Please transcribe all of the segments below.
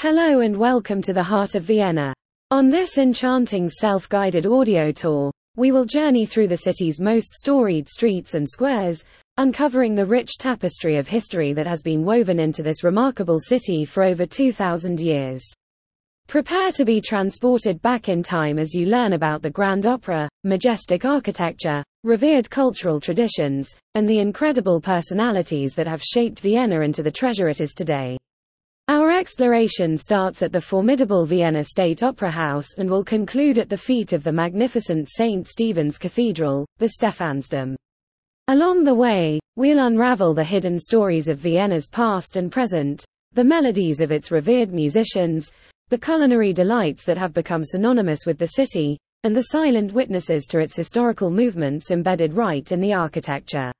Hello and welcome to the heart of Vienna. On this enchanting self-guided audio tour, we will journey through the city's most storied streets and squares, uncovering the rich tapestry of history that has been woven into this remarkable city for over 2,000 years. Prepare to be transported back in time as you learn about the Grand Opera, majestic architecture, revered cultural traditions, and the incredible personalities that have shaped Vienna into the treasure it is today. Exploration starts at the formidable Vienna State Opera House and will conclude at the feet of the magnificent St. Stephen's Cathedral, the Stephansdom. Along the way, we'll unravel the hidden stories of Vienna's past and present, the melodies of its revered musicians, the culinary delights that have become synonymous with the city, and the silent witnesses to its historical movements embedded right in the architecture.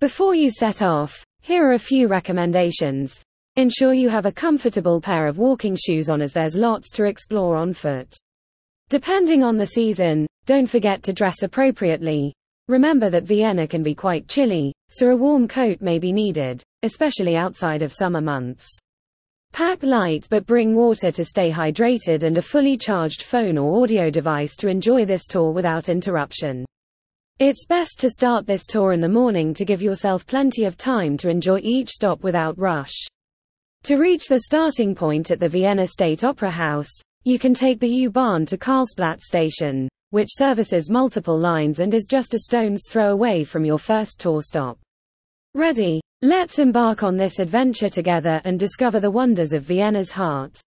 Before you set off, here are a few recommendations. Ensure you have a comfortable pair of walking shoes on as there's lots to explore on foot. Depending on the season, don't forget to dress appropriately. Remember that Vienna can be quite chilly, so a warm coat may be needed, especially outside of summer months. Pack light but bring water to stay hydrated and a fully charged phone or audio device to enjoy this tour without interruption. It's best to start this tour in the morning to give yourself plenty of time to enjoy each stop without rush. To reach the starting point at the Vienna State Opera House, you can take the U-Bahn to Karlsplatz station, which services multiple lines and is just a stone's throw away from your first tour stop. Ready? Let's embark on this adventure together and discover the wonders of Vienna's heart.